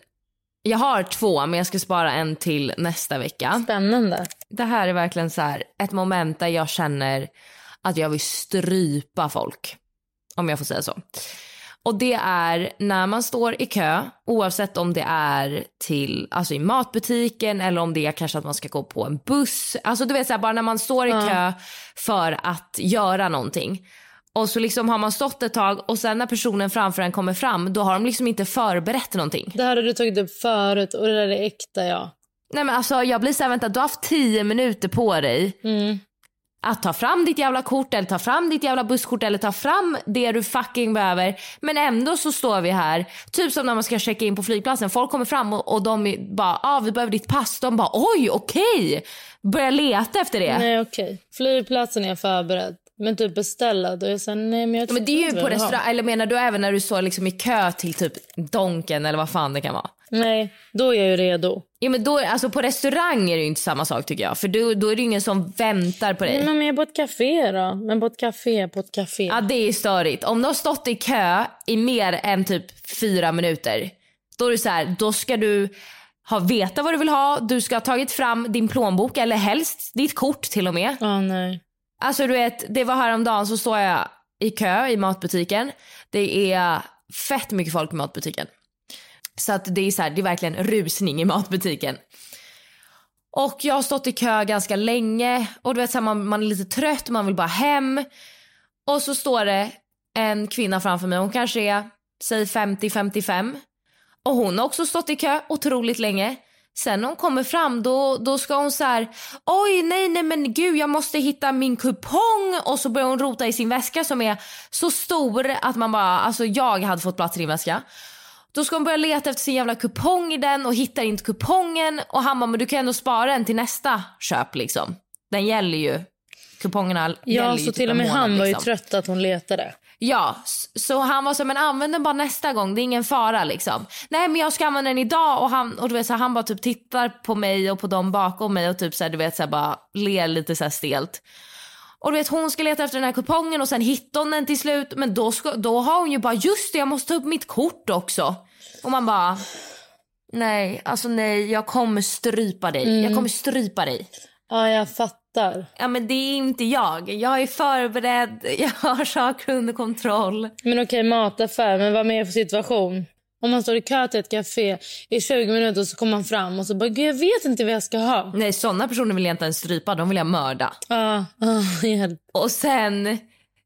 Speaker 3: Jag har två, men jag ska spara en till nästa vecka.
Speaker 4: Spännande.
Speaker 3: Det här är verkligen så här, ett moment där jag känner att jag vill strypa folk. Om jag får säga så. Och det är när man står i kö, oavsett om det är till, alltså i matbutiken eller om det är kanske att man ska gå på en buss. Alltså du vet så här, bara när man står i ja. kö för att göra någonting. Och så liksom har man stått ett tag och sen när personen framför en kommer fram då har de liksom inte förberett någonting.
Speaker 4: Det här har du tagit upp förut och det där är äkta ja.
Speaker 3: Nej men alltså jag blir såhär, vänta du har haft tio minuter på dig.
Speaker 4: Mm
Speaker 3: att ta fram ditt jävla kort eller ta fram ditt jävla busskort eller ta fram det du fucking behöver. Men ändå så står vi här, typ som när man ska checka in på flygplatsen. Folk kommer fram och, och de bara, ah, vi behöver ditt pass. De bara, oj okej. Okay. Börjar leta efter det.
Speaker 4: Nej okej. Okay. Flygplatsen är förberedd. Men typ beställa. Då är jag så här, nej men jag
Speaker 3: Men det är ju på restaurang, eller menar du även när du står liksom i kö till typ Donken eller vad fan det kan vara?
Speaker 4: Nej, då är jag ju redo.
Speaker 3: Ja men då, alltså på restaurang är det inte samma sak tycker jag. För då, då är det ingen som väntar på dig.
Speaker 4: Nej, men jag är på ett café då. Men på ett café, på ett café.
Speaker 3: Ja det är störigt. Om du har stått i kö i mer än typ fyra minuter. Då är det så här, då ska du ha, veta vad du vill ha. Du ska ha tagit fram din plånbok eller helst ditt kort till och med.
Speaker 4: Ja, nej.
Speaker 3: Alltså du vet, det var häromdagen så står jag i kö i matbutiken. Det är fett mycket folk i matbutiken. Så att det är så här, det är verkligen rusning i matbutiken. Och jag har stått i kö ganska länge och du vet så här, man, man är lite trött, man vill bara hem. Och så står det en kvinna framför mig, hon kanske är säg 50-55. Och hon har också stått i kö otroligt länge. Sen när hon kommer fram då, då ska hon så här, oj nej nej men gud jag måste hitta min kupong och så börjar hon rota i sin väska som är så stor att man bara, alltså jag hade fått plats i din väska. Då ska hon börja leta efter sin jävla kupong i den och hittar inte kupongen och han bara, men du kan ändå spara den till nästa köp liksom. Den gäller ju, kupongerna gäller
Speaker 4: Ja,
Speaker 3: ju
Speaker 4: så
Speaker 3: typ
Speaker 4: till och med
Speaker 3: månad,
Speaker 4: han var ju
Speaker 3: liksom.
Speaker 4: trött att hon letade.
Speaker 3: Ja, så han var så men använd den bara nästa gång, det är ingen fara liksom. Nej men jag ska använda den idag och han, och du vet, så här, han bara typ tittar på mig och på dem bakom mig och typ så här, du vet så här, bara ler lite så här stelt. Och du vet hon ska leta efter den här kupongen och sen hittar hon den till slut men då, ska, då har hon ju bara just det jag måste ta upp mitt kort också. Och man bara nej alltså nej jag kommer strypa dig, jag kommer strypa dig.
Speaker 4: Ja, jag fattar.
Speaker 3: Ja men det är inte jag, jag är förberedd, jag har saker under kontroll.
Speaker 4: Men okej, mataffär. Men vad mer för situation? Om man står i kö till ett café i 20 minuter och så kommer man fram och så bara, jag vet inte vad jag ska ha.
Speaker 3: Nej sådana personer vill jag inte ens strypa, de vill jag mörda.
Speaker 4: Ja, ah, hjälp.
Speaker 3: Och sen,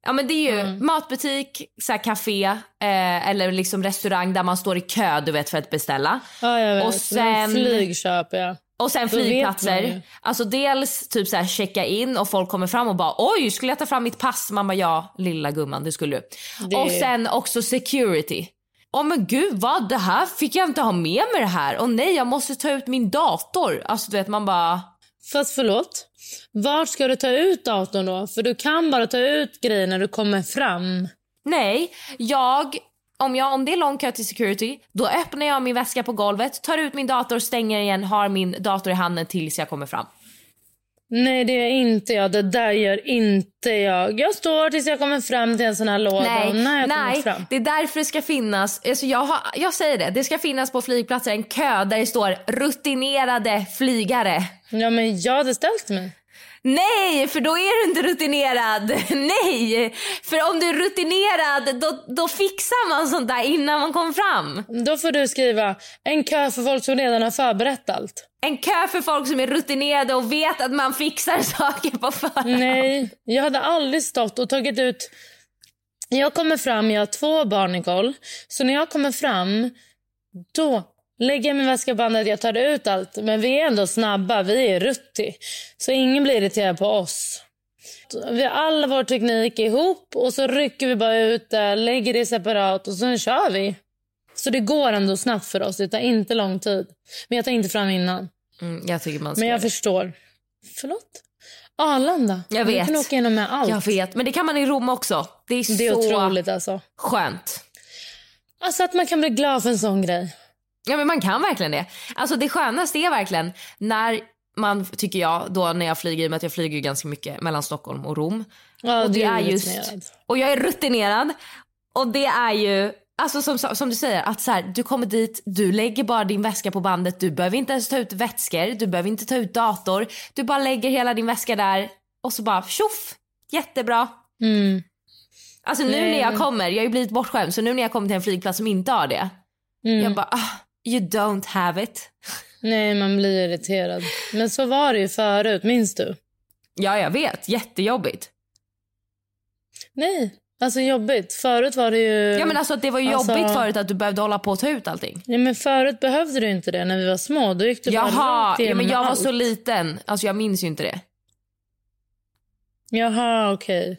Speaker 3: ja men det är ju matbutik, så här café eh, eller liksom restaurang där man står i kö du vet för att beställa.
Speaker 4: Ja, jag vet.
Speaker 3: Och sen-
Speaker 4: flyg köper jag.
Speaker 3: Och sen flygplatser. Alltså dels typ så här checka in och folk kommer fram och bara oj skulle jag ta fram mitt pass? Man bara ja lilla gumman det skulle du.
Speaker 4: Det-
Speaker 3: Och sen också security. Åh men gud vad det här fick jag inte ha med mig det här. Och nej jag måste ta ut min dator. Alltså du vet man bara
Speaker 4: Fast förlåt. Vart ska du ta ut datorn då? För du kan bara ta ut grejer när du kommer fram.
Speaker 3: Nej, jag om, jag, om det är lång kö till security, då öppnar jag min väska på golvet, tar ut min dator, stänger igen, har min dator i handen tills jag kommer fram.
Speaker 4: Nej, det är inte jag. Det där gör inte jag. Jag står tills jag kommer fram till en sån här låda.
Speaker 3: Nej,
Speaker 4: när jag
Speaker 3: nej
Speaker 4: fram.
Speaker 3: det är därför det ska finnas, alltså jag, har, jag säger det, det ska finnas på flygplatser en kö där det står rutinerade flygare.
Speaker 4: Ja, men jag hade ställt mig.
Speaker 3: Nej, för då är du inte rutinerad. Nej, för om du är rutinerad då, då fixar man sånt där innan man kommer fram.
Speaker 4: Då får du skriva en kö för folk som redan har förberett allt.
Speaker 3: En kö för folk som är rutinerade och vet att man fixar saker på förhand.
Speaker 4: Nej, jag hade aldrig stått och tagit ut... Jag kommer fram, jag har två barn Nicole. Så när jag kommer fram, då lägger jag min väska på bandet, jag tar ut allt. Men vi är ändå snabba, vi är rutti. Så ingen blir irriterad på oss. Vi har all vår teknik ihop och så rycker vi bara ut det, lägger det separat och sen kör vi. Så det går ändå snabbt för oss, det tar inte lång tid. Men jag tar inte fram innan.
Speaker 3: Mm, jag tycker man ska
Speaker 4: Men jag förstår. Förlåt? Arlanda.
Speaker 3: Jag
Speaker 4: Vi
Speaker 3: vet.
Speaker 4: kan åka igenom med allt.
Speaker 3: Jag vet, men det kan man i Rom också. Det är,
Speaker 4: Det är
Speaker 3: så
Speaker 4: otroligt alltså.
Speaker 3: skönt.
Speaker 4: Alltså att man kan bli glad för en sån grej.
Speaker 3: Ja men man kan verkligen det. Alltså det skönaste är verkligen när man, tycker jag, då när jag flyger, i och med att jag flyger ganska mycket mellan Stockholm och Rom.
Speaker 4: Ja,
Speaker 3: och det
Speaker 4: är
Speaker 3: är just,
Speaker 4: rutinerad.
Speaker 3: och jag är rutinerad. Och det är ju, alltså som, som du säger, att så här, du kommer dit, du lägger bara din väska på bandet, du behöver inte ens ta ut vätskor, du behöver inte ta ut dator. Du bara lägger hela din väska där och så bara tjoff, jättebra.
Speaker 4: Mm.
Speaker 3: Alltså nu
Speaker 4: Nej,
Speaker 3: när jag kommer, jag har ju blivit bortskämd, så nu när jag kommer till en flygplats som inte har det,
Speaker 4: Mm.
Speaker 3: jag bara ah, you don't have it.
Speaker 4: Nej, man blir irriterad. Men så var det ju förut, minns du?
Speaker 3: Ja jag vet, jättejobbigt.
Speaker 4: Nej, alltså jobbigt. Förut var det ju...
Speaker 3: Ja men alltså det var ju
Speaker 4: Alltså-
Speaker 3: jobbigt förut att du behövde hålla på och ta ut allting.
Speaker 4: Ja, men förut behövde du inte det när vi var små. Då gick du bara
Speaker 3: Jaha,
Speaker 4: rakt
Speaker 3: ja, men jag var
Speaker 4: allt.
Speaker 3: så liten, alltså jag minns ju inte det.
Speaker 4: Jaha, okej.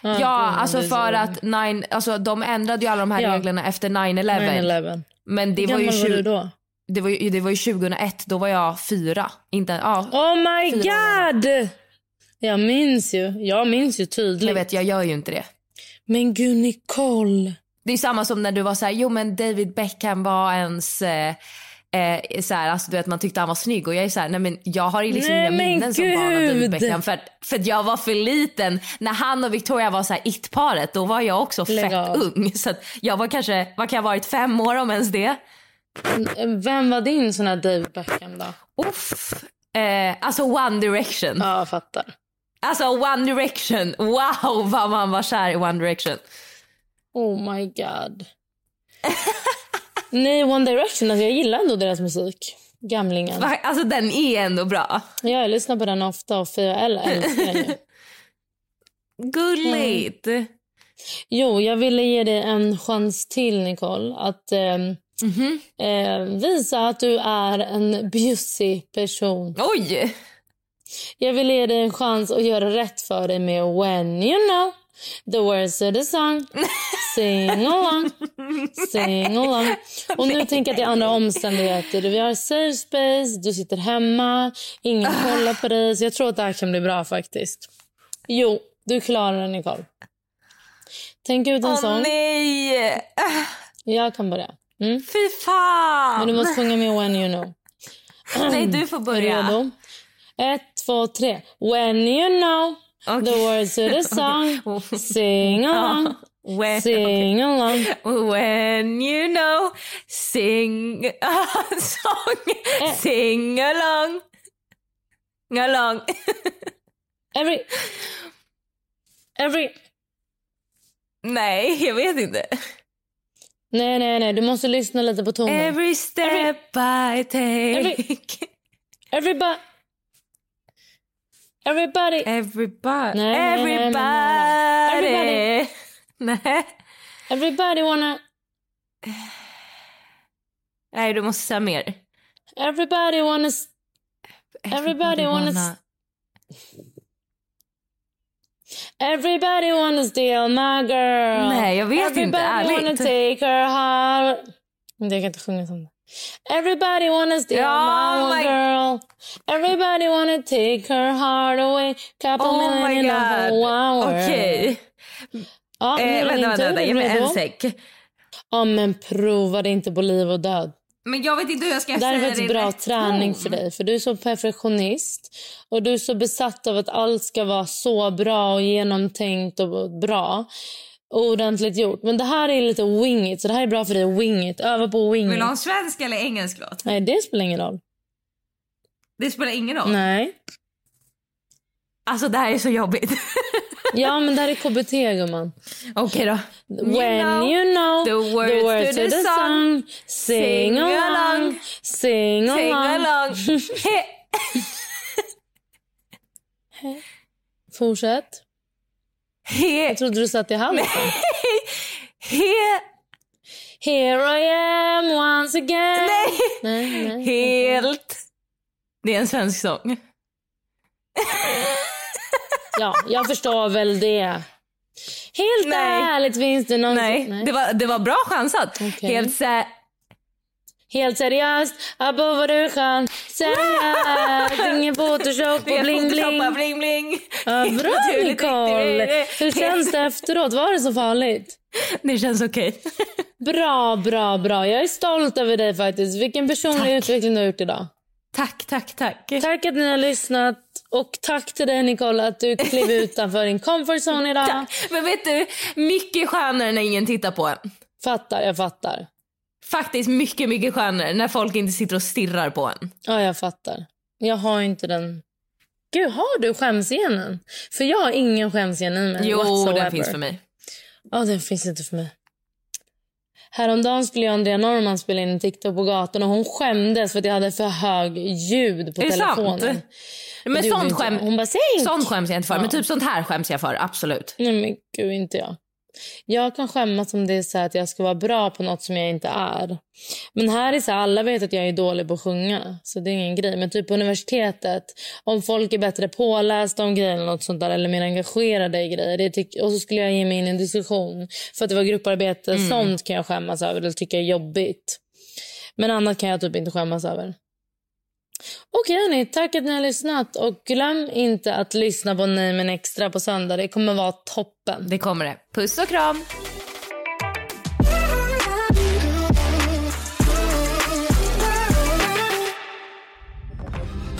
Speaker 3: Ja,
Speaker 4: det var
Speaker 3: alltså för
Speaker 4: så.
Speaker 3: att nine, alltså de ändrade ju alla de här
Speaker 4: Ja.
Speaker 3: reglerna efter 9-11.
Speaker 4: 9/11.
Speaker 3: Men det
Speaker 4: Hur
Speaker 3: var, ju
Speaker 4: gammal var
Speaker 3: 20,
Speaker 4: du då?
Speaker 3: det, var ju, det var ju 2001, då var jag fyra. Inte, ja.
Speaker 4: Oh my god! Jag minns ju. Jag minns ju tydligt.
Speaker 3: Jag vet, jag gör ju inte det.
Speaker 4: Men gud, Nicole.
Speaker 3: Det är samma som när du var så här, jo men David Beckham var ens eh, eh, så här, alltså, du vet, man tyckte han var snygg och jag är så här, nej men jag har ju liksom
Speaker 4: Nej,
Speaker 3: inga minnen som barn av David
Speaker 4: gud.
Speaker 3: Beckham för, för jag var för liten. När han och Victoria var så här it-paret då var jag också
Speaker 4: Lägg
Speaker 3: fett
Speaker 4: av.
Speaker 3: ung. Så jag var kanske, vad kan jag ha varit, fem år om ens det?
Speaker 4: Vem var din sån här David Beckham då?
Speaker 3: Uff. Eh, alltså One Direction.
Speaker 4: Ja, jag fattar.
Speaker 3: Alltså One Direction, wow vad man var kär i One Direction.
Speaker 4: Oh my god. Nej, One Direction, alltså jag gillar ändå deras musik. Gamlingen.
Speaker 3: Va- Alltså den är ändå bra.
Speaker 4: Ja, jag lyssnar på den ofta och jag älskar den ju.
Speaker 3: Gulligt.
Speaker 4: Jo, jag ville ge dig en chans till, Nicole. Att ehm,
Speaker 3: Mhm.
Speaker 4: eh, visa att du är en bjussig person.
Speaker 3: Oj!
Speaker 4: Jag vill ge dig en chans att göra rätt för dig med When you know the words of the song. Sing along, sing along. Och nu tänker jag är andra omständigheter. Vi har safe space, du sitter hemma, ingen kollar på dig. Så jag tror att det här kan bli bra faktiskt. Jo, du klarar det, Nicole. Tänk ut en
Speaker 3: Åh
Speaker 4: sång.
Speaker 3: nej!
Speaker 4: Jag kan börja. Mm.
Speaker 3: Fy fan!
Speaker 4: Men du måste sjunga med When you know.
Speaker 3: Nej, du får
Speaker 4: Är du
Speaker 3: börja.
Speaker 4: redo? Ett, två, tre. When you know the
Speaker 3: Okej.
Speaker 4: words of the song. Sing along,
Speaker 3: When,
Speaker 4: sing along.
Speaker 3: when you know, sing a song,
Speaker 4: Eh.
Speaker 3: sing along. Along.
Speaker 4: Every... Every...
Speaker 3: Nej, jag vet inte.
Speaker 4: Nej, nej, nej. Du måste lyssna lite på tonen.
Speaker 3: Every step I take.
Speaker 4: Every- Everybody... Everybody...
Speaker 3: Everybody.
Speaker 4: Nej, nej, nej.
Speaker 3: Everybody. Nej.
Speaker 4: Everybody wanna...
Speaker 3: Nej, du måste säga mer.
Speaker 4: Everybody wanna... Everybody wanna... Everybody wanna steal my girl.
Speaker 3: Nej, jag vet inte,
Speaker 4: Everybody wanna take her heart. Jag kan inte sjunga sånt. Everybody wanna steal
Speaker 3: Ja,
Speaker 4: my
Speaker 3: my-
Speaker 4: girl. Everybody wanna take her heart away. Couple
Speaker 3: Oh
Speaker 4: million of a.
Speaker 3: Okej.
Speaker 4: Ja, nu är
Speaker 3: Eh,
Speaker 4: det
Speaker 3: vänta, vänta, vänta.
Speaker 4: Är
Speaker 3: Ge mig en sek.
Speaker 4: Ja, men prova det inte på liv och död.
Speaker 3: Men jag vet inte hur jag ska
Speaker 4: Det är
Speaker 3: säga
Speaker 4: faktiskt
Speaker 3: det i
Speaker 4: bra
Speaker 3: rätt
Speaker 4: träning för dig. För Du är så perfektionist och du är så besatt av att allt ska vara så bra och genomtänkt och bra ordentligt gjort. Men det här är lite wing it, så det här är bra för dig. Wing it. Öva på wing
Speaker 3: Vill du ha en svensk eller engelsk låt?
Speaker 4: Nej, det spelar ingen roll.
Speaker 3: Det spelar ingen roll.
Speaker 4: Nej.
Speaker 3: Alltså det här är så jobbigt.
Speaker 4: Ja, men det här är KBT, gumman.
Speaker 3: Okej då.
Speaker 4: When you know
Speaker 3: the words to the song,
Speaker 4: sing
Speaker 3: sing
Speaker 4: along,
Speaker 3: along,
Speaker 4: sing
Speaker 3: Sing
Speaker 4: along.
Speaker 3: along. He,
Speaker 4: Fortsätt.
Speaker 3: He,
Speaker 4: Jag trodde du satt i halsen.
Speaker 3: he,
Speaker 4: Here I am once again.
Speaker 3: nej.
Speaker 4: Nej, nej.
Speaker 3: Helt. Det är en svensk sång.
Speaker 4: Ja, jag förstår väl det. Helt
Speaker 3: Nej.
Speaker 4: ärligt finns det någon...
Speaker 3: Nej, Det, var, det var bra chansat.
Speaker 4: Okej.
Speaker 3: Helt sä...
Speaker 4: Helt seriöst, vad du kan. Seriöst, ingen photoshop och bling bling.
Speaker 3: bling bling.
Speaker 4: Ja, bra Nicole. Hur känns det efteråt? Var det så farligt?
Speaker 3: Det känns okej.
Speaker 4: Bra, bra, bra. Jag är stolt över dig faktiskt. Vilken personlig utveckling du har gjort idag.
Speaker 3: Tack, tack, tack.
Speaker 4: Tack att ni har lyssnat och tack till dig Nicole att du klev utanför din comfort zone idag.
Speaker 3: Tack. Men vet du, mycket skönare när ingen tittar på en.
Speaker 4: Fattar, jag fattar.
Speaker 3: Faktiskt mycket, mycket skönare när folk inte sitter och stirrar på en.
Speaker 4: Ja, jag fattar. Jag har inte den... Gud, har du skämscenen? För jag har ingen skämscen i mig.
Speaker 3: Jo,
Speaker 4: whatsoever.
Speaker 3: den finns för mig.
Speaker 4: Ja, den finns inte för mig. Häromdagen skulle jag och Andrea Norman spela in en TikTok på gatan och hon skämdes för att jag hade för hög ljud på
Speaker 3: Är
Speaker 4: telefonen.
Speaker 3: sant? Men sånt, skäm...
Speaker 4: Hon bara,
Speaker 3: sånt skäms jag inte för.
Speaker 4: Ja.
Speaker 3: Men typ sånt här skäms jag för, absolut.
Speaker 4: Nej men gud, inte jag. Jag kan skämmas om det är så att jag ska vara bra på något som jag inte är. Men här är så här, alla vet att jag är dålig på att sjunga. Så det är ingen grej. Men typ på universitetet, om folk är bättre pålästa om grejer eller något sånt där, eller mer engagerade i grejer. Det och så skulle jag ge mig in i en diskussion för att det var grupparbete. Sånt kan jag skämmas över eller tycka är jobbigt. Men annat kan jag typ inte skämmas över. Okej hörni, tack att ni har lyssnat. Och glöm inte att lyssna på Nej men extra på söndag. Det kommer vara toppen.
Speaker 3: Det kommer det. Puss och kram.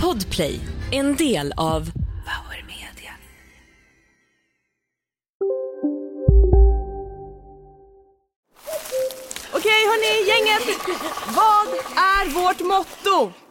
Speaker 6: Podplay, en del av Power Media.
Speaker 7: Okej hörni, gänget. Vad är vårt motto?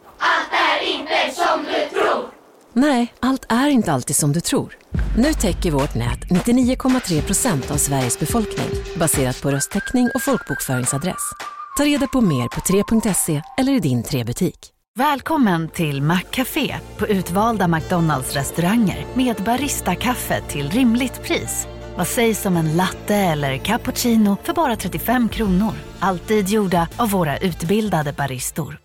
Speaker 6: Nej, allt är inte alltid som du tror. Nu täcker vårt nät 99,3 procent av Sveriges befolkning baserat på röstteckning och folkbokföringsadress. Ta reda på mer på 3.se eller i din 3-butik.
Speaker 8: Välkommen till Maccafé på utvalda McDonalds restauranger med Baristakaffe till rimligt pris. Vad sägs om en latte eller cappuccino för bara 35 kronor? Alltid gjorda av våra utbildade baristor.